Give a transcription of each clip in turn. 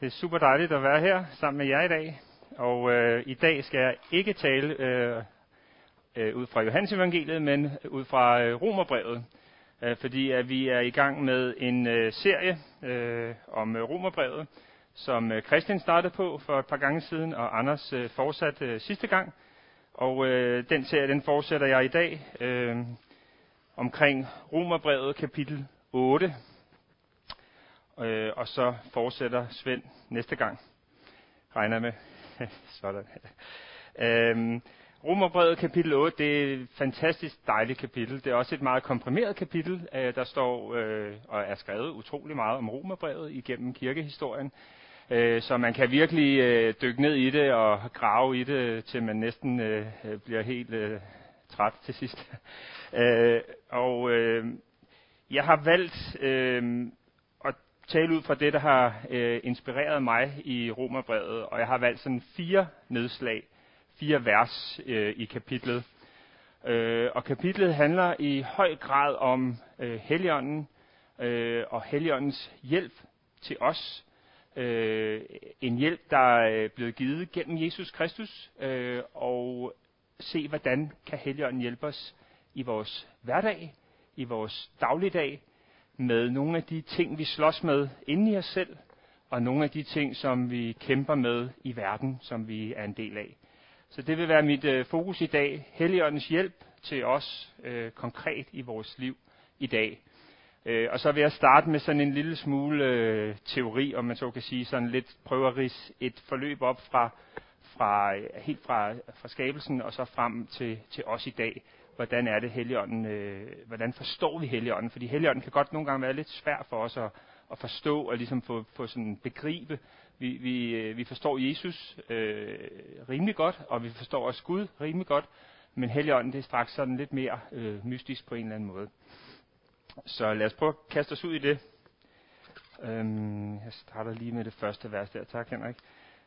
Det er super dejligt at være her sammen med jer i dag. Og øh, i dag skal jeg ikke tale øh, øh, ud fra Johannes evangeliet, men ud fra øh, Romerbrevet. Øh, fordi at vi er i gang med en øh, serie øh, om øh, Romerbrevet, som øh, Christian startede på for et par gange siden, og Anders øh, fortsatte øh, sidste gang. Og øh, den serie, den fortsætter jeg i dag øh, omkring Romerbrevet kapitel 8, Øh, og så fortsætter Svend næste gang. Regner med. Sådan. Øhm, Romerbrevet kapitel 8, det er et fantastisk dejligt kapitel. Det er også et meget komprimeret kapitel. Øh, der står øh, og er skrevet utrolig meget om Romerbrevet igennem kirkehistorien. Øh, så man kan virkelig øh, dykke ned i det og grave i det, til man næsten øh, bliver helt øh, træt til sidst. øh, og øh, jeg har valgt øh, tale ud fra det, der har øh, inspireret mig i Romerbrevet, og jeg har valgt sådan fire nedslag, fire vers øh, i kapitlet. Øh, og kapitlet handler i høj grad om øh, Helligånden øh, og Helligåndens hjælp til os. Øh, en hjælp, der er blevet givet gennem Jesus Kristus, øh, og se, hvordan kan Helligånden hjælpe os i vores hverdag, i vores dagligdag, med nogle af de ting, vi slås med inde i os selv, og nogle af de ting, som vi kæmper med i verden, som vi er en del af. Så det vil være mit øh, fokus i dag. Helligåndens hjælp til os øh, konkret i vores liv i dag. Øh, og så vil jeg starte med sådan en lille smule øh, teori, om man så kan sige, sådan lidt prøve at rise et forløb op fra, fra helt fra, fra skabelsen og så frem til, til os i dag hvordan er det Helligånden, øh, hvordan forstår vi Helligånden? Fordi Helligånden kan godt nogle gange være lidt svær for os at, at forstå og ligesom få, få sådan begribe. Vi, vi, øh, vi forstår Jesus øh, rimelig godt, og vi forstår også Gud rimelig godt, men Helligånden det er straks sådan lidt mere øh, mystisk på en eller anden måde. Så lad os prøve at kaste os ud i det. Øhm, jeg starter lige med det første vers der. Tak, Henrik.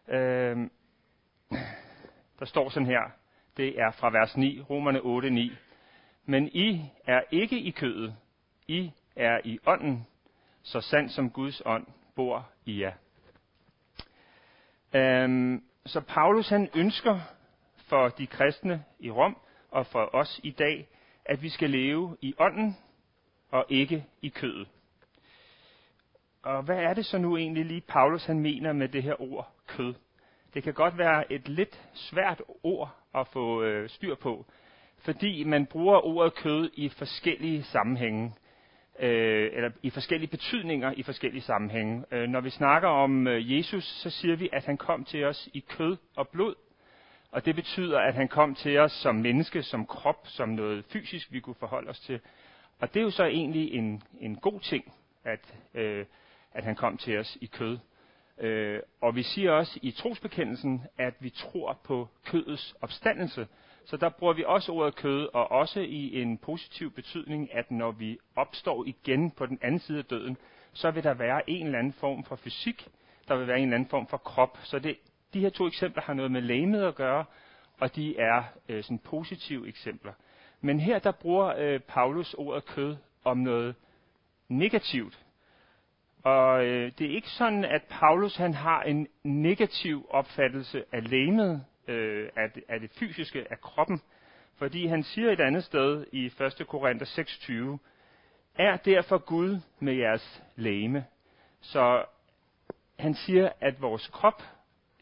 Øhm, der står sådan her det er fra vers 9, Romerne 8, 9. Men I er ikke i kødet, I er i ånden, så sandt som Guds ånd bor i jer. Øhm, så Paulus han ønsker for de kristne i Rom og for os i dag, at vi skal leve i ånden og ikke i kødet. Og hvad er det så nu egentlig lige Paulus han mener med det her ord kød? Det kan godt være et lidt svært ord at få øh, styr på, fordi man bruger ordet kød i forskellige sammenhænge, øh, eller i forskellige betydninger i forskellige sammenhænge. Øh, når vi snakker om øh, Jesus, så siger vi, at han kom til os i kød og blod, og det betyder, at han kom til os som menneske, som krop, som noget fysisk, vi kunne forholde os til. Og det er jo så egentlig en, en god ting, at, øh, at han kom til os i kød. Øh, og vi siger også i trosbekendelsen, at vi tror på kødets opstandelse. Så der bruger vi også ordet kød, og også i en positiv betydning, at når vi opstår igen på den anden side af døden, så vil der være en eller anden form for fysik, der vil være en eller anden form for krop. Så det, de her to eksempler har noget med lægemet at gøre, og de er øh, sådan positive eksempler. Men her der bruger øh, Paulus ordet kød om noget negativt. Og øh, det er ikke sådan, at Paulus han har en negativ opfattelse af lægemet, øh, af, det, af det fysiske, af kroppen. Fordi han siger et andet sted i 1. Korinther 6:20, er derfor Gud med jeres lægeme. Så han siger, at vores krop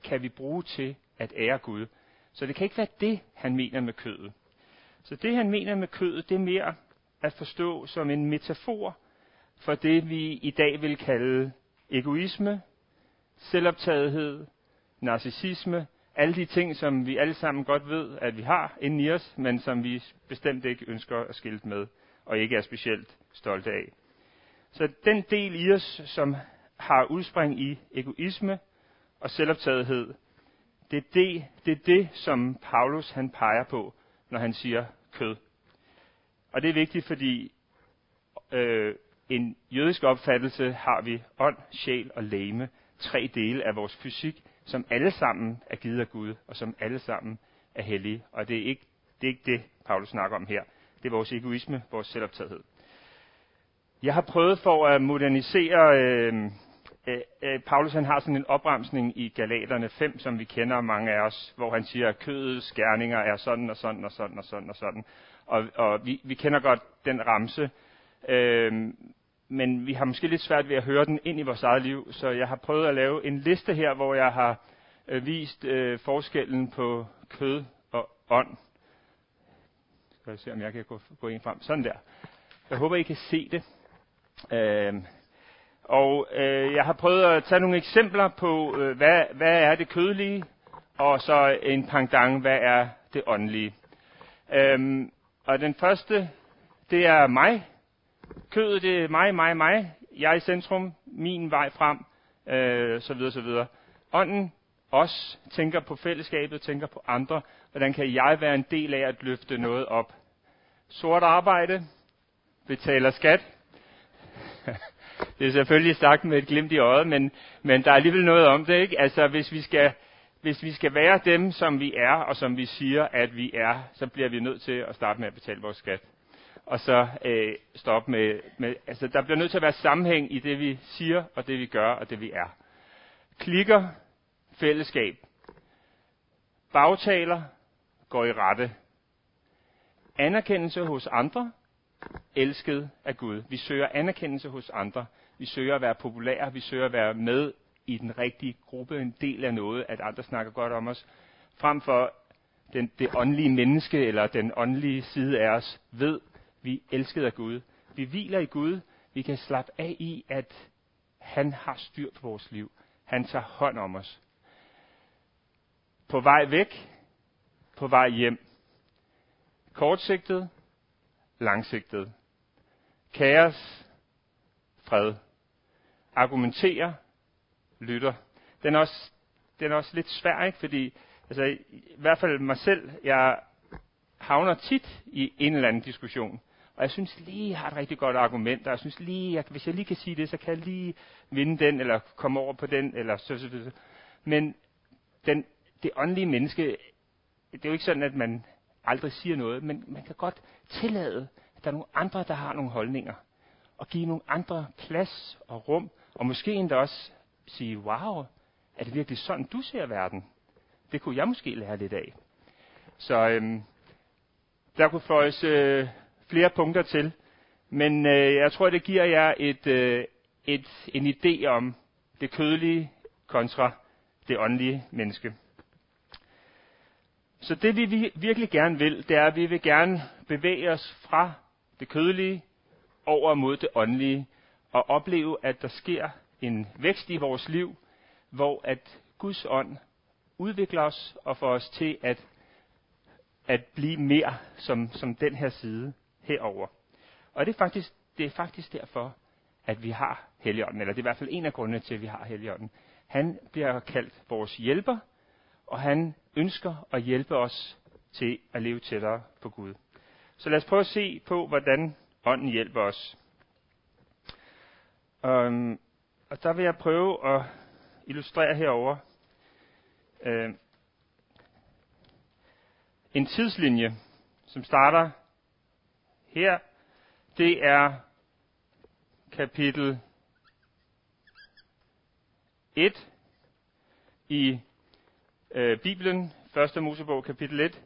kan vi bruge til at ære Gud. Så det kan ikke være det, han mener med kødet. Så det, han mener med kødet, det er mere at forstå som en metafor for det, vi i dag vil kalde egoisme, selvoptagethed, narcissisme, alle de ting, som vi alle sammen godt ved, at vi har inde i os, men som vi bestemt ikke ønsker at skilte med, og ikke er specielt stolte af. Så den del i os, som har udspring i egoisme og selvoptagethed, det er det, det, er det som Paulus han peger på, når han siger kød. Og det er vigtigt, fordi øh, en jødisk opfattelse har vi ånd, sjæl og læme, tre dele af vores fysik, som alle sammen er givet af Gud, og som alle sammen er hellige. Og det er ikke det, er ikke det Paulus snakker om her. Det er vores egoisme, vores selvoptagethed. Jeg har prøvet for at modernisere øh, øh, øh Paulus han har sådan en opremsning i Galaterne 5, som vi kender mange af os, hvor han siger, at kødets gerninger er sådan og sådan og sådan og sådan og sådan. Og, og vi, vi kender godt den ramse, øh, men vi har måske lidt svært ved at høre den ind i vores eget liv, så jeg har prøvet at lave en liste her, hvor jeg har øh, vist øh, forskellen på kød og ånd. Skal jeg se, om jeg kan gå, gå ind frem. Sådan der. Jeg håber, I kan se det. Øh, og øh, jeg har prøvet at tage nogle eksempler på, øh, hvad, hvad er det kødelige, og så en pangdang, hvad er det åndelige. Øhm, og den første, det er mig. Kødet, det er mig, mig, mig. Jeg er i centrum, min vej frem, øh, så videre, så videre. Ånden, os, tænker på fællesskabet, tænker på andre. Hvordan kan jeg være en del af at løfte noget op? Sort arbejde, betaler skat. det er selvfølgelig sagt med et glimt i øjet, men, men der er alligevel noget om det, ikke? Altså, hvis vi skal, hvis vi skal være dem, som vi er, og som vi siger, at vi er, så bliver vi nødt til at starte med at betale vores skat. Og så øh, stoppe med, med, altså der bliver nødt til at være sammenhæng i det, vi siger, og det, vi gør, og det, vi er. Klikker, fællesskab. Bagtaler, går i rette. Anerkendelse hos andre, elsket af Gud. Vi søger anerkendelse hos andre. Vi søger at være populære. Vi søger at være med i den rigtige gruppe, en del af noget, at andre snakker godt om os. Frem for den, det åndelige menneske, eller den åndelige side af os, ved, vi er elsket af Gud. Vi hviler i Gud. Vi kan slappe af i, at han har styr på vores liv. Han tager hånd om os. På vej væk, på vej hjem. Kortsigtet, langsigtet. Kaos, fred. Argumentere, lytter. Den er også, den er også lidt svær, ikke? fordi altså, i hvert fald mig selv, jeg havner tit i en eller anden diskussion. Og jeg synes lige, jeg har et rigtig godt argument, og jeg synes lige, at hvis jeg lige kan sige det, så kan jeg lige vinde den, eller komme over på den, eller så, så, så. Men den, det åndelige menneske, det er jo ikke sådan, at man aldrig siger noget, men man kan godt tillade, at der er nogle andre, der har nogle holdninger. Og give nogle andre plads og rum, og måske endda også sige, wow, er det virkelig sådan, du ser verden? Det kunne jeg måske lære lidt af. Så øhm, der kunne føjes øh, flere punkter til, men øh, jeg tror, det giver jer et, øh, et, en idé om det kødelige kontra det åndelige menneske. Så det vi virkelig gerne vil, det er, at vi vil gerne bevæge os fra det kødelige over mod det åndelige, og opleve, at der sker en vækst i vores liv, hvor at Guds ånd udvikler os og får os til at, at blive mere som, som den her side herover. Og det er, faktisk, det er faktisk derfor, at vi har Helligånden, eller det er i hvert fald en af grundene til, at vi har Helligånden. Han bliver kaldt vores hjælper, og han ønsker at hjælpe os til at leve tættere på Gud. Så lad os prøve at se på, hvordan ånden hjælper os. Um, og der vil jeg prøve at illustrere herover uh, en tidslinje, som starter her. Det er kapitel 1 i øh, Bibelen, 1. Mosebog kapitel 1.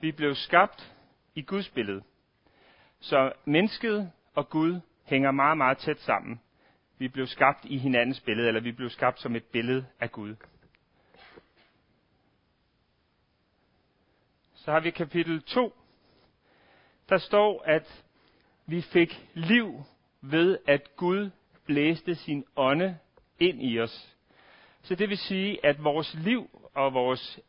Vi blev skabt i Guds billede. Så mennesket og Gud hænger meget, meget tæt sammen. Vi blev skabt i hinandens billede, eller vi blev skabt som et billede af Gud. Så har vi kapitel 2. Der står, at vi fik liv ved, at Gud blæste sin ånde ind i os. Så det vil sige, at vores liv og vores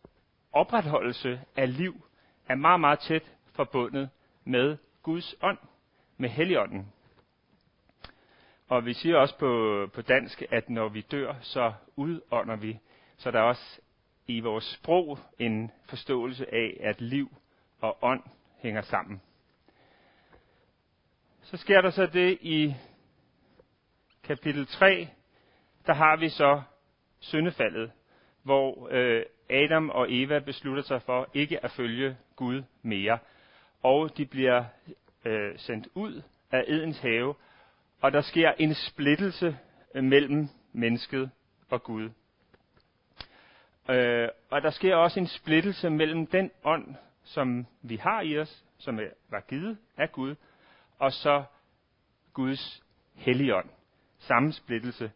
opretholdelse af liv er meget, meget tæt forbundet med Guds ånd, med Helligånden. Og vi siger også på, på dansk, at når vi dør, så udånder vi. Så der er også i vores sprog en forståelse af, at liv og ånd hænger sammen. Så sker der så det i kapitel 3, der har vi så syndefaldet, hvor øh, Adam og Eva beslutter sig for ikke at følge Gud mere. Og de bliver øh, sendt ud af Edens have, og der sker en splittelse mellem mennesket og Gud. Øh, og der sker også en splittelse mellem den ånd, som vi har i os, som var givet af Gud, og så Guds helligånd. Samme splittelse.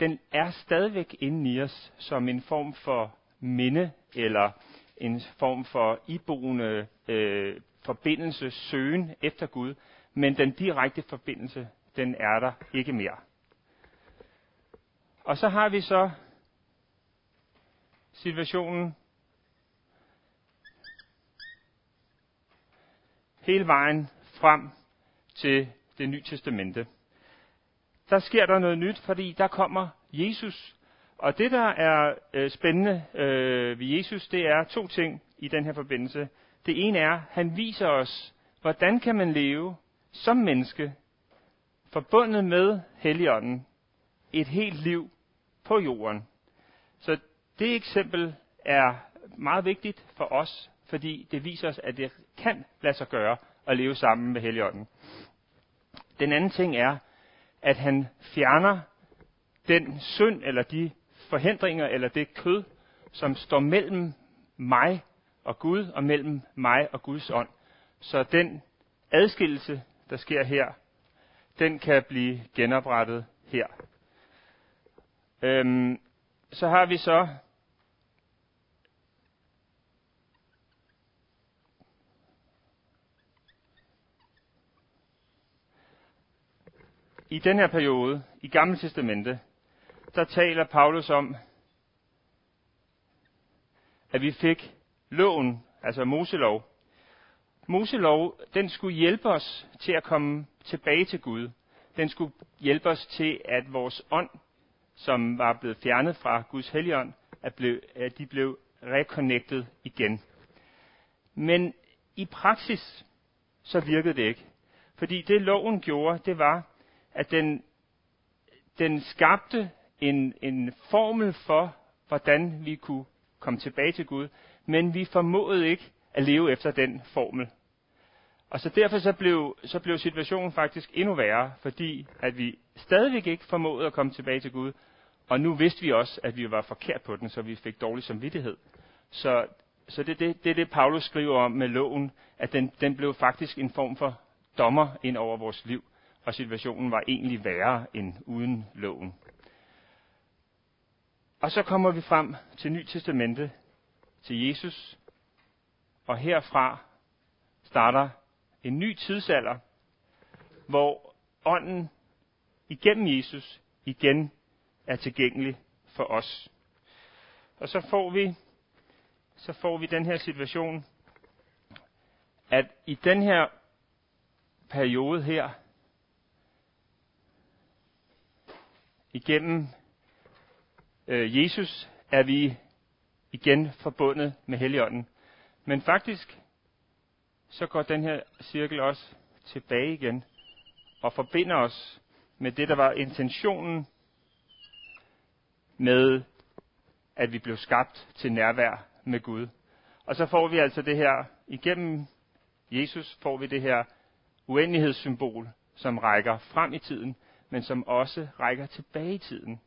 Den er stadigvæk inde i os som en form for minde, eller en form for iboende øh, forbindelse, søgen efter Gud, men den direkte forbindelse, den er der ikke mere. Og så har vi så situationen hele vejen frem til det nye testamente. Der sker der noget nyt, fordi der kommer Jesus. Og det, der er øh, spændende øh, ved Jesus, det er to ting i den her forbindelse. Det ene er, han viser os, hvordan kan man leve som menneske, forbundet med Helligånden, et helt liv på jorden. Så det eksempel er meget vigtigt for os, fordi det viser os, at det kan lade sig gøre at leve sammen med Helligånden. Den anden ting er, at han fjerner den synd eller de forhindringer eller det kød, som står mellem mig og Gud og mellem mig og Guds ånd. Så den adskillelse, der sker her, den kan blive genoprettet her. Øhm, så har vi så i den her periode, i Gamle Testamente, der taler Paulus om, at vi fik loven, altså Moselov. Moselov, den skulle hjælpe os til at komme tilbage til Gud. Den skulle hjælpe os til, at vores ånd, som var blevet fjernet fra Guds helligånd, at, blev, at de blev reconnected igen. Men i praksis, så virkede det ikke. Fordi det loven gjorde, det var, at den, den skabte en, en formel for, hvordan vi kunne komme tilbage til Gud, men vi formåede ikke at leve efter den formel. Og så derfor så blev, så blev situationen faktisk endnu værre, fordi at vi stadigvæk ikke formåede at komme tilbage til Gud, og nu vidste vi også, at vi var forkert på den, så vi fik dårlig samvittighed. Så, så det, det, det det, Paulus skriver om med loven, at den, den blev faktisk en form for dommer ind over vores liv og situationen var egentlig værre end uden loven. Og så kommer vi frem til Ny Testamente, til Jesus, og herfra starter en ny tidsalder, hvor ånden igennem Jesus igen er tilgængelig for os. Og så får vi, så får vi den her situation, at i den her periode her, Igennem øh, Jesus er vi igen forbundet med Helligånden. Men faktisk, så går den her cirkel også tilbage igen og forbinder os med det, der var intentionen med, at vi blev skabt til nærvær med Gud. Og så får vi altså det her, igennem Jesus får vi det her uendelighedssymbol, som rækker frem i tiden, men som også rækker tilbage i tiden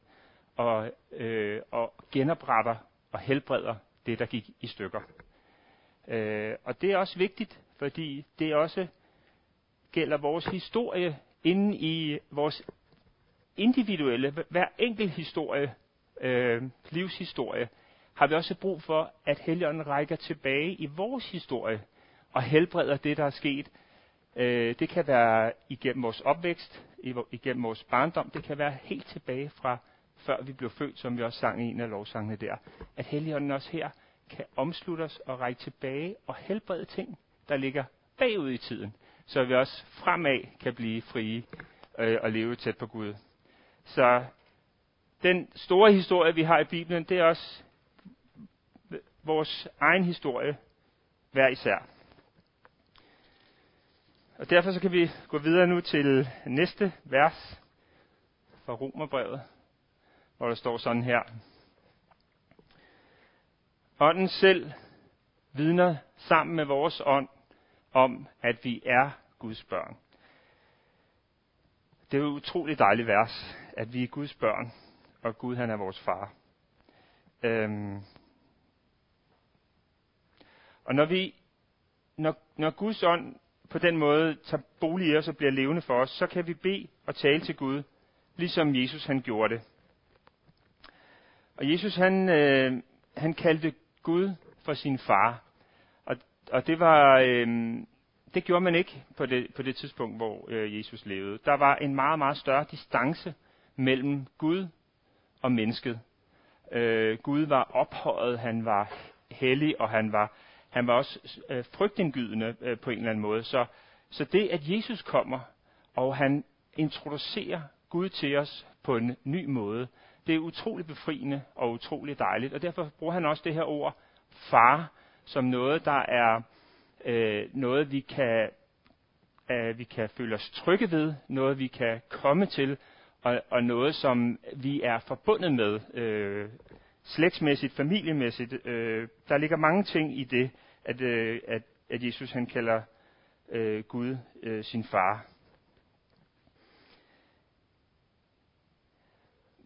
og, øh, og genopretter og helbreder det, der gik i stykker. Øh, og det er også vigtigt, fordi det også gælder vores historie inde i vores individuelle, hver enkelt historie, øh, livshistorie, har vi også brug for, at Helligånden rækker tilbage i vores historie og helbreder det, der er sket. Øh, det kan være igennem vores opvækst, igennem vores barndom. Det kan være helt tilbage fra før vi blev født, som vi også sang i en af lovsangene der. At Helligånden også her kan omslutte os og række tilbage og helbrede ting, der ligger bagud i tiden, så vi også fremad kan blive frie øh, og leve tæt på Gud. Så den store historie, vi har i Bibelen, det er også vores egen historie hver især. Og derfor så kan vi gå videre nu til næste vers fra Romerbrevet, hvor der står sådan her. Ånden selv vidner sammen med vores ånd om, at vi er Guds børn. Det er jo et utroligt dejligt vers, at vi er Guds børn. og Gud han er vores far. Øhm. Og når vi, når, når Guds ånd på den måde tager bolig i os og bliver levende for os, så kan vi bede og tale til Gud, ligesom Jesus han gjorde det. Og Jesus han, øh, han kaldte Gud for sin far. Og, og det var øh, det gjorde man ikke på det, på det tidspunkt, hvor øh, Jesus levede. Der var en meget, meget større distance mellem Gud og mennesket. Øh, Gud var ophøjet, han var hellig, og han var, han var også øh, frygtindgydende øh, på en eller anden måde. Så, så det, at Jesus kommer, og han introducerer Gud til os på en ny måde, det er utrolig befriende og utrolig dejligt. Og derfor bruger han også det her ord, far, som noget, der er øh, noget, vi kan, øh, vi kan føle os trygge ved, noget, vi kan komme til, og, og noget, som vi er forbundet med, øh, slægtsmæssigt, familiemæssigt. Øh, der ligger mange ting i det, at, øh, at, at Jesus han kalder øh, Gud øh, sin far.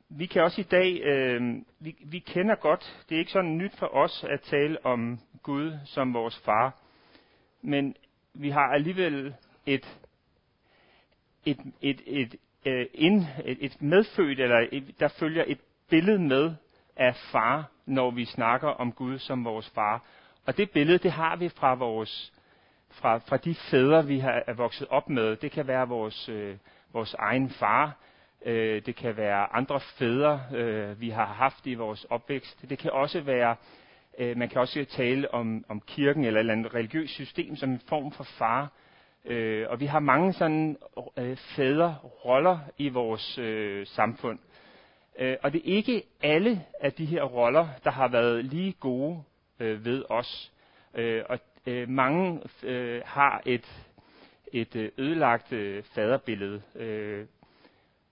Vi kan også i dag, øh, vi, vi kender godt, det er ikke sådan nyt for os at tale om Gud som vores far, men vi har alligevel et, et, et, et, et, ind, et, et medfødt, eller et, der følger et billede med af far, når vi snakker om Gud som vores far. Og det billede, det har vi fra vores fra, fra de fædre, vi har er vokset op med. Det kan være vores, øh, vores egen far, øh, det kan være andre fædre, øh, vi har haft i vores opvækst. Det kan også være Øh, man kan også tale om, om kirken eller et eller andet religiøst system som en form for far. Øh, og vi har mange sådan øh, fædreroller i vores øh, samfund. Øh, og det er ikke alle af de her roller, der har været lige gode øh, ved os. Øh, og øh, mange øh, har et, et øh, ødelagt øh, faderbillede. Øh,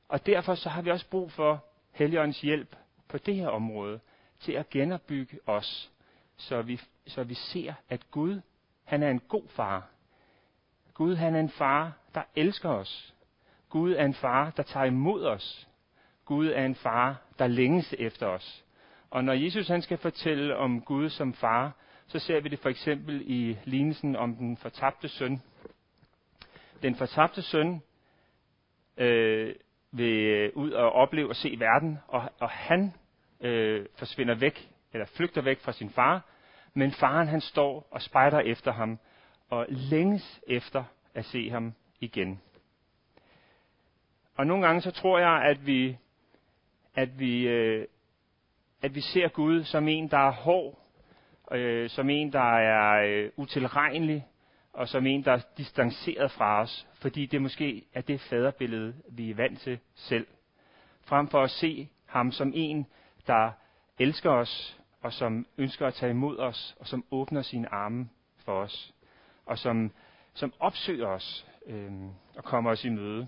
og derfor så har vi også brug for Helligåndens hjælp på det her område til at genopbygge os, så vi, så vi ser, at Gud, han er en god far. Gud, han er en far, der elsker os. Gud er en far, der tager imod os. Gud er en far, der længes efter os. Og når Jesus han skal fortælle om Gud som far, så ser vi det for eksempel i lignelsen om den fortabte søn. Den fortabte søn øh, vil øh, ud og opleve og se verden, og, og han øh, forsvinder væk, eller flygter væk fra sin far, men faren han står og spejder efter ham, og længes efter at se ham igen. Og nogle gange så tror jeg, at vi, at vi, øh, at vi ser Gud som en, der er hård, øh, som en, der er øh, utilregnelig, og som en, der er distanceret fra os, fordi det måske er det faderbillede, vi er vant til selv. Frem for at se ham som en, der elsker os, og som ønsker at tage imod os, og som åbner sine arme for os, og som, som opsøger os øh, og kommer os i møde.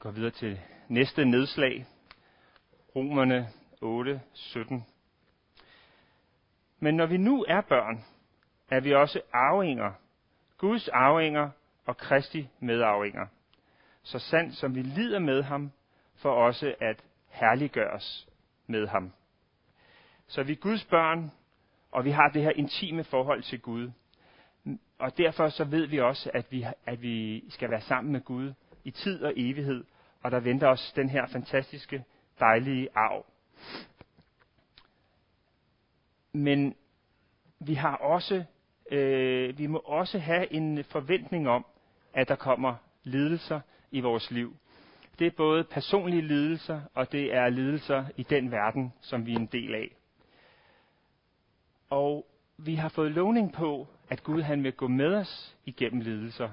Går videre til næste nedslag. Romerne 8, 17. Men når vi nu er børn, er vi også arvinger, Guds arvinger og Kristi medarvinger. Så sandt som vi lider med ham, for også at herliggøres med ham. Så vi er Guds børn, og vi har det her intime forhold til Gud. Og derfor så ved vi også, at vi, at vi skal være sammen med Gud i tid og evighed, og der venter os den her fantastiske, dejlige arv. Men vi har også øh, vi må også have en forventning om, at der kommer lidelser i vores liv. Det er både personlige lidelser, og det er lidelser i den verden, som vi er en del af. Og vi har fået lovning på, at Gud han vil gå med os igennem lidelser,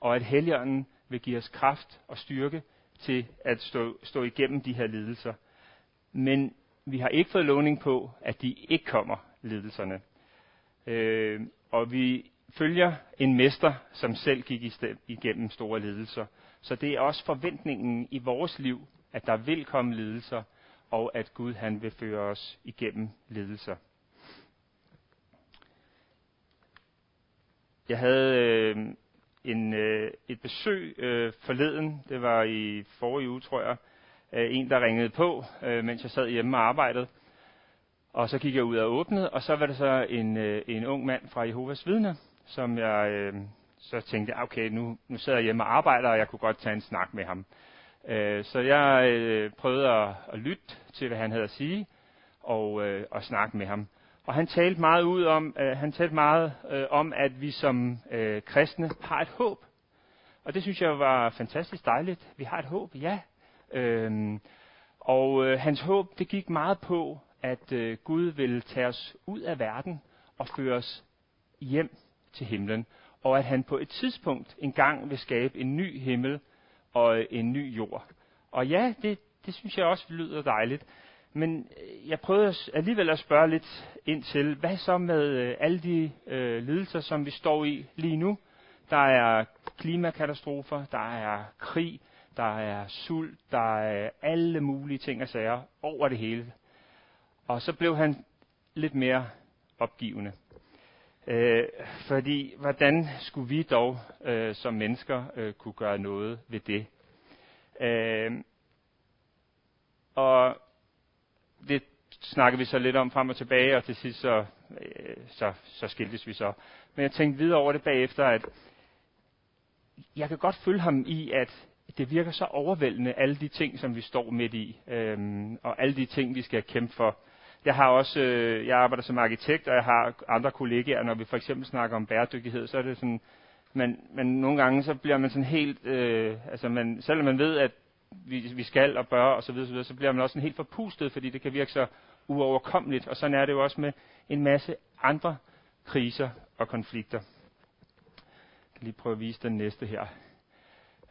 og at Helligånden vil give os kraft og styrke til at stå, stå igennem de her lidelser. Men vi har ikke fået lovning på, at de ikke kommer, lidelserne. Øh, og vi følger en mester, som selv gik igennem store lidelser. Så det er også forventningen i vores liv, at der vil komme lidelser, og at Gud han vil føre os igennem lidelser. Jeg havde øh, en, øh, et besøg øh, forleden, det var i forrige uge, tror jeg, øh, en, der ringede på, øh, mens jeg sad hjemme og arbejdede. Og så gik jeg ud og åbnede, og så var det så en, øh, en ung mand fra Jehovas vidner, som jeg øh, så tænkte, ah, okay, nu, nu sidder jeg hjemme og arbejder, og jeg kunne godt tage en snak med ham. Øh, så jeg øh, prøvede at, at lytte til, hvad han havde at sige, og, øh, og snakke med ham. Og han talte meget ud om, øh, han talte meget øh, om, at vi som øh, kristne har et håb. Og det synes jeg var fantastisk dejligt. Vi har et håb, ja. Øhm, og øh, hans håb, det gik meget på, at øh, Gud vil tage os ud af verden og føre os hjem til himlen. Og at han på et tidspunkt engang vil skabe en ny himmel og en ny jord. Og ja, det, det synes jeg også lyder dejligt. Men øh, jeg prøvede alligevel at spørge lidt ind til, hvad så med øh, alle de øh, lidelser, som vi står i lige nu? Der er klimakatastrofer, der er krig, der er sult, der er alle mulige ting og sager over det hele. Og så blev han lidt mere opgivende. Øh, fordi hvordan skulle vi dog øh, som mennesker øh, kunne gøre noget ved det? Øh, og det snakkede vi så lidt om frem og tilbage, og til sidst så, øh, så, så skiltes vi så. Men jeg tænkte videre over det bagefter, at jeg kan godt følge ham i, at det virker så overvældende, alle de ting, som vi står midt i, øhm, og alle de ting, vi skal kæmpe for. Jeg har også, øh, jeg arbejder som arkitekt, og jeg har andre kollegaer, når vi for eksempel snakker om bæredygtighed, så er det sådan, men, men nogle gange så bliver man sådan helt, øh, altså man, selvom man ved, at vi, vi skal og bør og så videre, så, videre, så bliver man også sådan helt forpustet, fordi det kan virke så uoverkommeligt. Og sådan er det jo også med en masse andre kriser og konflikter. Jeg kan lige prøve at vise den næste her.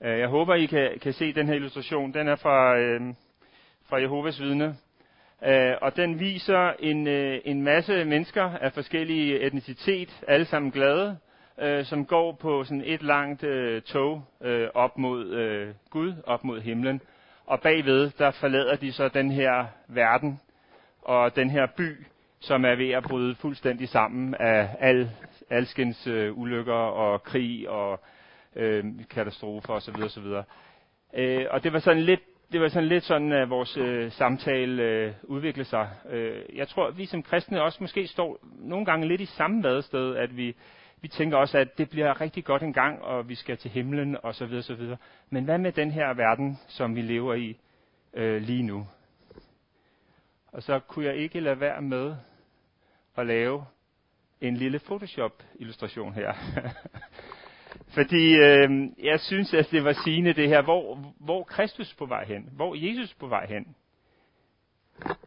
Øh, jeg håber, I kan, kan se den her illustration. Den er fra, øh, fra Jehovas vidne. Øh, og den viser en, øh, en masse mennesker af forskellige etnicitet, alle sammen glade, øh, som går på sådan et langt øh, tog øh, op mod øh, Gud, op mod himlen. Og bagved, der forlader de så den her verden og den her by, som er ved at bryde fuldstændig sammen af al, alskens øh, ulykker og krig og øh, katastrofer osv. osv. Øh, og det var sådan lidt det var sådan lidt sådan, at vores øh, samtale øh, udviklede sig. Øh, jeg tror, at vi som kristne også måske står nogle gange lidt i samme vadested, at vi vi tænker også, at det bliver rigtig godt en gang, og vi skal til himlen og så videre, så videre. Men hvad med den her verden, som vi lever i øh, lige nu? Og så kunne jeg ikke lade være med at lave en lille Photoshop-illustration her. Fordi øh, jeg synes, at det var sigende det her, hvor, hvor Kristus på vej hen? Hvor Jesus på vej hen?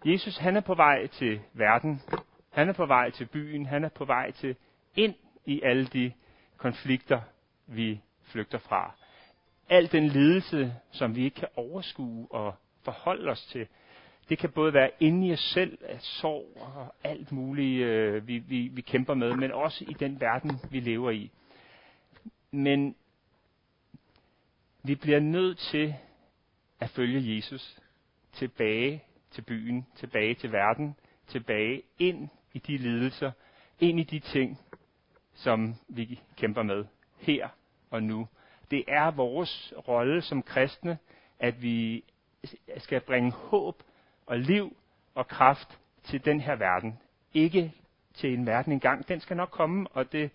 Jesus, han er på vej til verden. Han er på vej til byen. Han er på vej til ind i alle de konflikter, vi flygter fra. Al den lidelse, som vi ikke kan overskue og forholde os til, det kan både være inde i os selv, at sorg og alt muligt, øh, vi, vi, vi kæmper med, men også i den verden, vi lever i. Men vi bliver nødt til at følge Jesus tilbage til byen, tilbage til verden, tilbage ind i de lidelser, ind i de ting, som vi kæmper med her og nu. Det er vores rolle som kristne, at vi skal bringe håb og liv og kraft til den her verden. Ikke til en verden engang. Den skal nok komme, og det,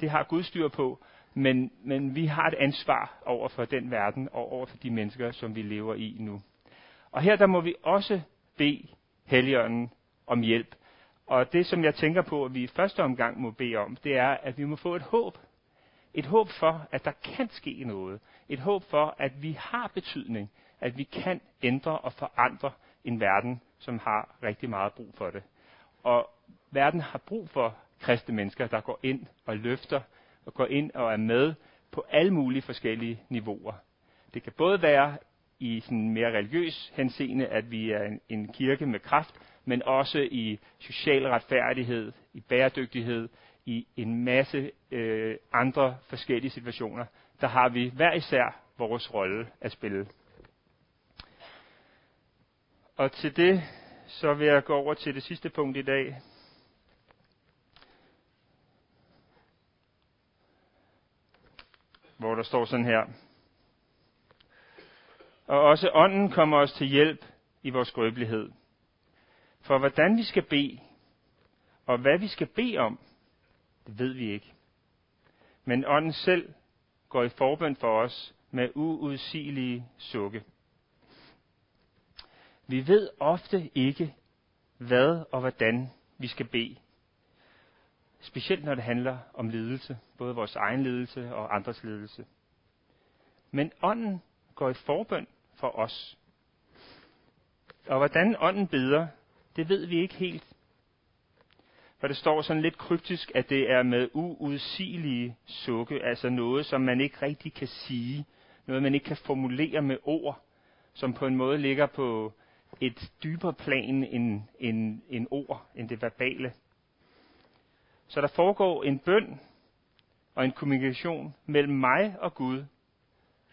det har Gud styr på. Men, men vi har et ansvar over for den verden og over for de mennesker, som vi lever i nu. Og her der må vi også bede Helligånden om hjælp. Og det, som jeg tænker på, at vi i første omgang må bede om, det er, at vi må få et håb. Et håb for, at der kan ske noget. Et håb for, at vi har betydning. At vi kan ændre og forandre en verden, som har rigtig meget brug for det. Og verden har brug for kristne mennesker, der går ind og løfter, og går ind og er med på alle mulige forskellige niveauer. Det kan både være i sådan mere religiøs henseende, at vi er en, en kirke med kraft, men også i social retfærdighed, i bæredygtighed, i en masse øh, andre forskellige situationer. Der har vi hver især vores rolle at spille. Og til det, så vil jeg gå over til det sidste punkt i dag. Hvor der står sådan her. Og også ånden kommer os til hjælp i vores skrøbelighed. For hvordan vi skal bede, og hvad vi skal bede om, det ved vi ikke. Men ånden selv går i forbøn for os med uudsigelige sukke. Vi ved ofte ikke, hvad og hvordan vi skal bede. Specielt når det handler om ledelse, både vores egen ledelse og andres ledelse. Men ånden går i forbøn for os. Og hvordan ånden beder, det ved vi ikke helt. For det står sådan lidt kryptisk, at det er med uudsigelige sukke, altså noget, som man ikke rigtig kan sige, noget man ikke kan formulere med ord, som på en måde ligger på et dybere plan end, end, end ord, end det verbale. Så der foregår en bøn og en kommunikation mellem mig og Gud,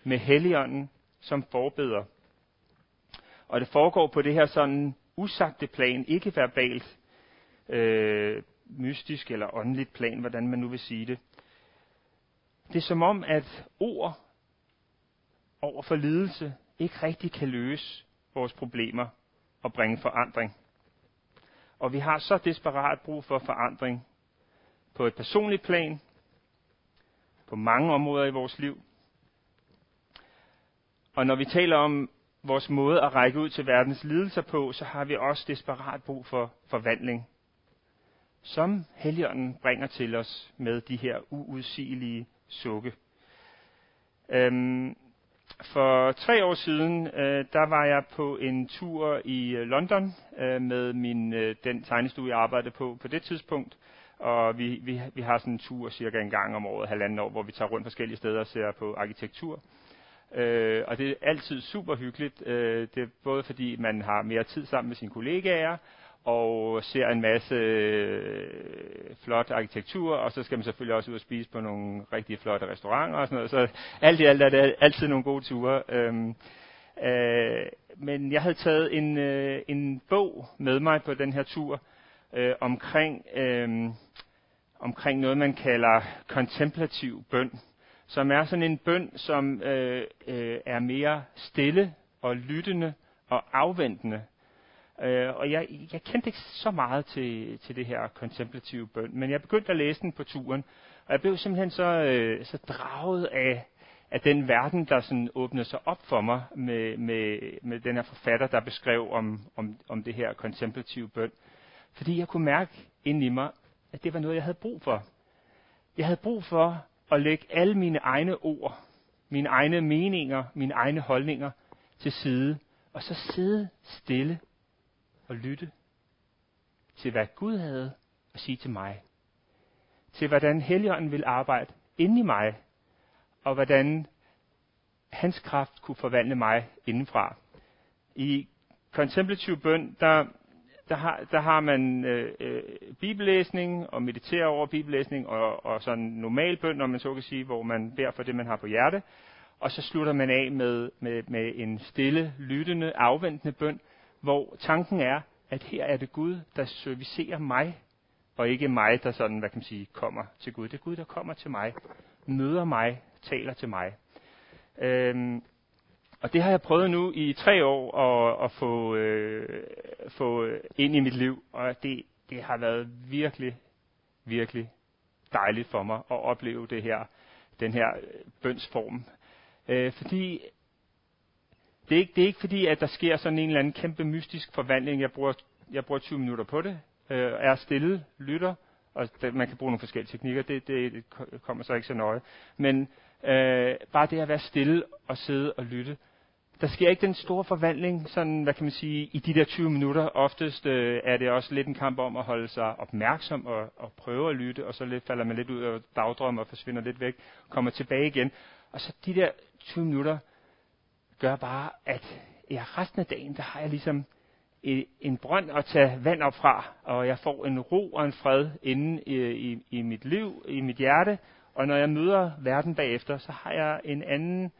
med Helligånden som forbeder. Og det foregår på det her sådan usagte plan, ikke verbalt, øh, mystisk eller åndeligt plan, hvordan man nu vil sige det. Det er som om, at ord over for lidelse ikke rigtig kan løse vores problemer og bringe forandring. Og vi har så desperat brug for forandring på et personligt plan, på mange områder i vores liv. Og når vi taler om vores måde at række ud til verdens lidelser på, så har vi også desperat brug for forvandling, som Helligånden bringer til os med de her uudsigelige sukke. Øhm, for tre år siden, øh, der var jeg på en tur i øh, London øh, med min øh, den tegnestue, jeg arbejdede på på det tidspunkt. Og vi, vi, vi har sådan en tur cirka en gang om året, halvanden år, hvor vi tager rundt forskellige steder og ser på arkitektur. Øh, og det er altid super hyggeligt. Øh, det er både fordi, man har mere tid sammen med sine kollegaer, og ser en masse øh, flot arkitektur, og så skal man selvfølgelig også ud og spise på nogle rigtig flotte restauranter og sådan noget. Så alt i alt er det altid nogle gode ture. Øhm, øh, men jeg havde taget en, øh, en bog med mig på den her tur øh, omkring, øh, omkring noget, man kalder kontemplativ bøn, som er sådan en bøn, som øh, øh, er mere stille og lyttende og afventende Øh, og jeg, jeg kendte ikke så meget til, til det her kontemplative bøn, men jeg begyndte at læse den på turen, og jeg blev simpelthen så, øh, så draget af, af den verden, der sådan åbnede sig op for mig med, med, med den her forfatter, der beskrev om, om, om det her kontemplative bøn. Fordi jeg kunne mærke ind i mig, at det var noget, jeg havde brug for. Jeg havde brug for at lægge alle mine egne ord, mine egne meninger, mine egne holdninger til side, og så sidde stille og lytte til, hvad Gud havde at sige til mig. Til, hvordan Helligånden vil arbejde inde i mig, og hvordan hans kraft kunne forvandle mig indenfra. I kontemplativ bøn, der, der, har, der har man øh, øh, bibellæsning og mediterer over bibellæsning og, og sådan normal bøn, når man så kan sige, hvor man beder for det, man har på hjerte. Og så slutter man af med, med, med en stille, lyttende, afventende bøn, hvor tanken er, at her er det Gud, der servicerer mig, og ikke mig, der sådan, hvad kan man sige, kommer til Gud. Det er Gud, der kommer til mig, møder mig, taler til mig. Øhm, og det har jeg prøvet nu i tre år at, at få, øh, få ind i mit liv, og det, det har været virkelig, virkelig dejligt for mig at opleve det her, den her bønsform. Øh, fordi det er, ikke, det er ikke fordi, at der sker sådan en eller anden kæmpe mystisk forvandling. Jeg bruger, jeg bruger 20 minutter på det. Øh, er stille, lytter, og det, man kan bruge nogle forskellige teknikker. Det, det, det kommer så ikke så nøje. Men øh, bare det at være stille og sidde og lytte. Der sker ikke den store forvandling, sådan, hvad kan man sige, i de der 20 minutter. Oftest øh, er det også lidt en kamp om at holde sig opmærksom og, og prøve at lytte, og så lidt, falder man lidt ud af dagdrøm og forsvinder lidt væk, kommer tilbage igen. Og så de der 20 minutter, gør bare, at ja, resten af dagen, der har jeg ligesom en brønd at tage vand op fra, og jeg får en ro og en fred inde i, i, i mit liv, i mit hjerte, og når jeg møder verden bagefter, så har jeg en anden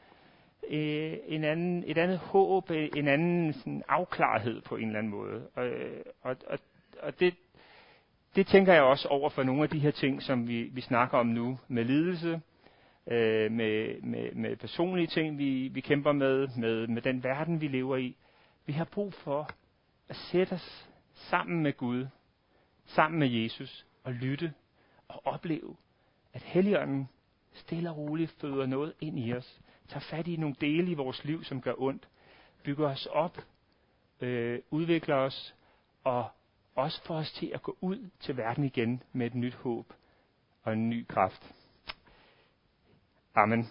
øh, en anden, et andet håb, en anden sådan, afklarethed på en eller anden måde. Og, og, og, og det, det tænker jeg også over for nogle af de her ting, som vi, vi snakker om nu, med lidelse, øh, med, med, med personlige ting, vi, vi kæmper med, med, med den verden, vi lever i. Vi har brug for at sætte os sammen med Gud, sammen med Jesus, og lytte og opleve, at Helligånden stille og roligt føder noget ind i os, tager fat i nogle dele i vores liv, som gør ondt, bygger os op, øh, udvikler os, og også får os til at gå ud til verden igen med et nyt håb og en ny kraft. Amen.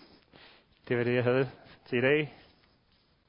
Det var det, jeg havde til i dag.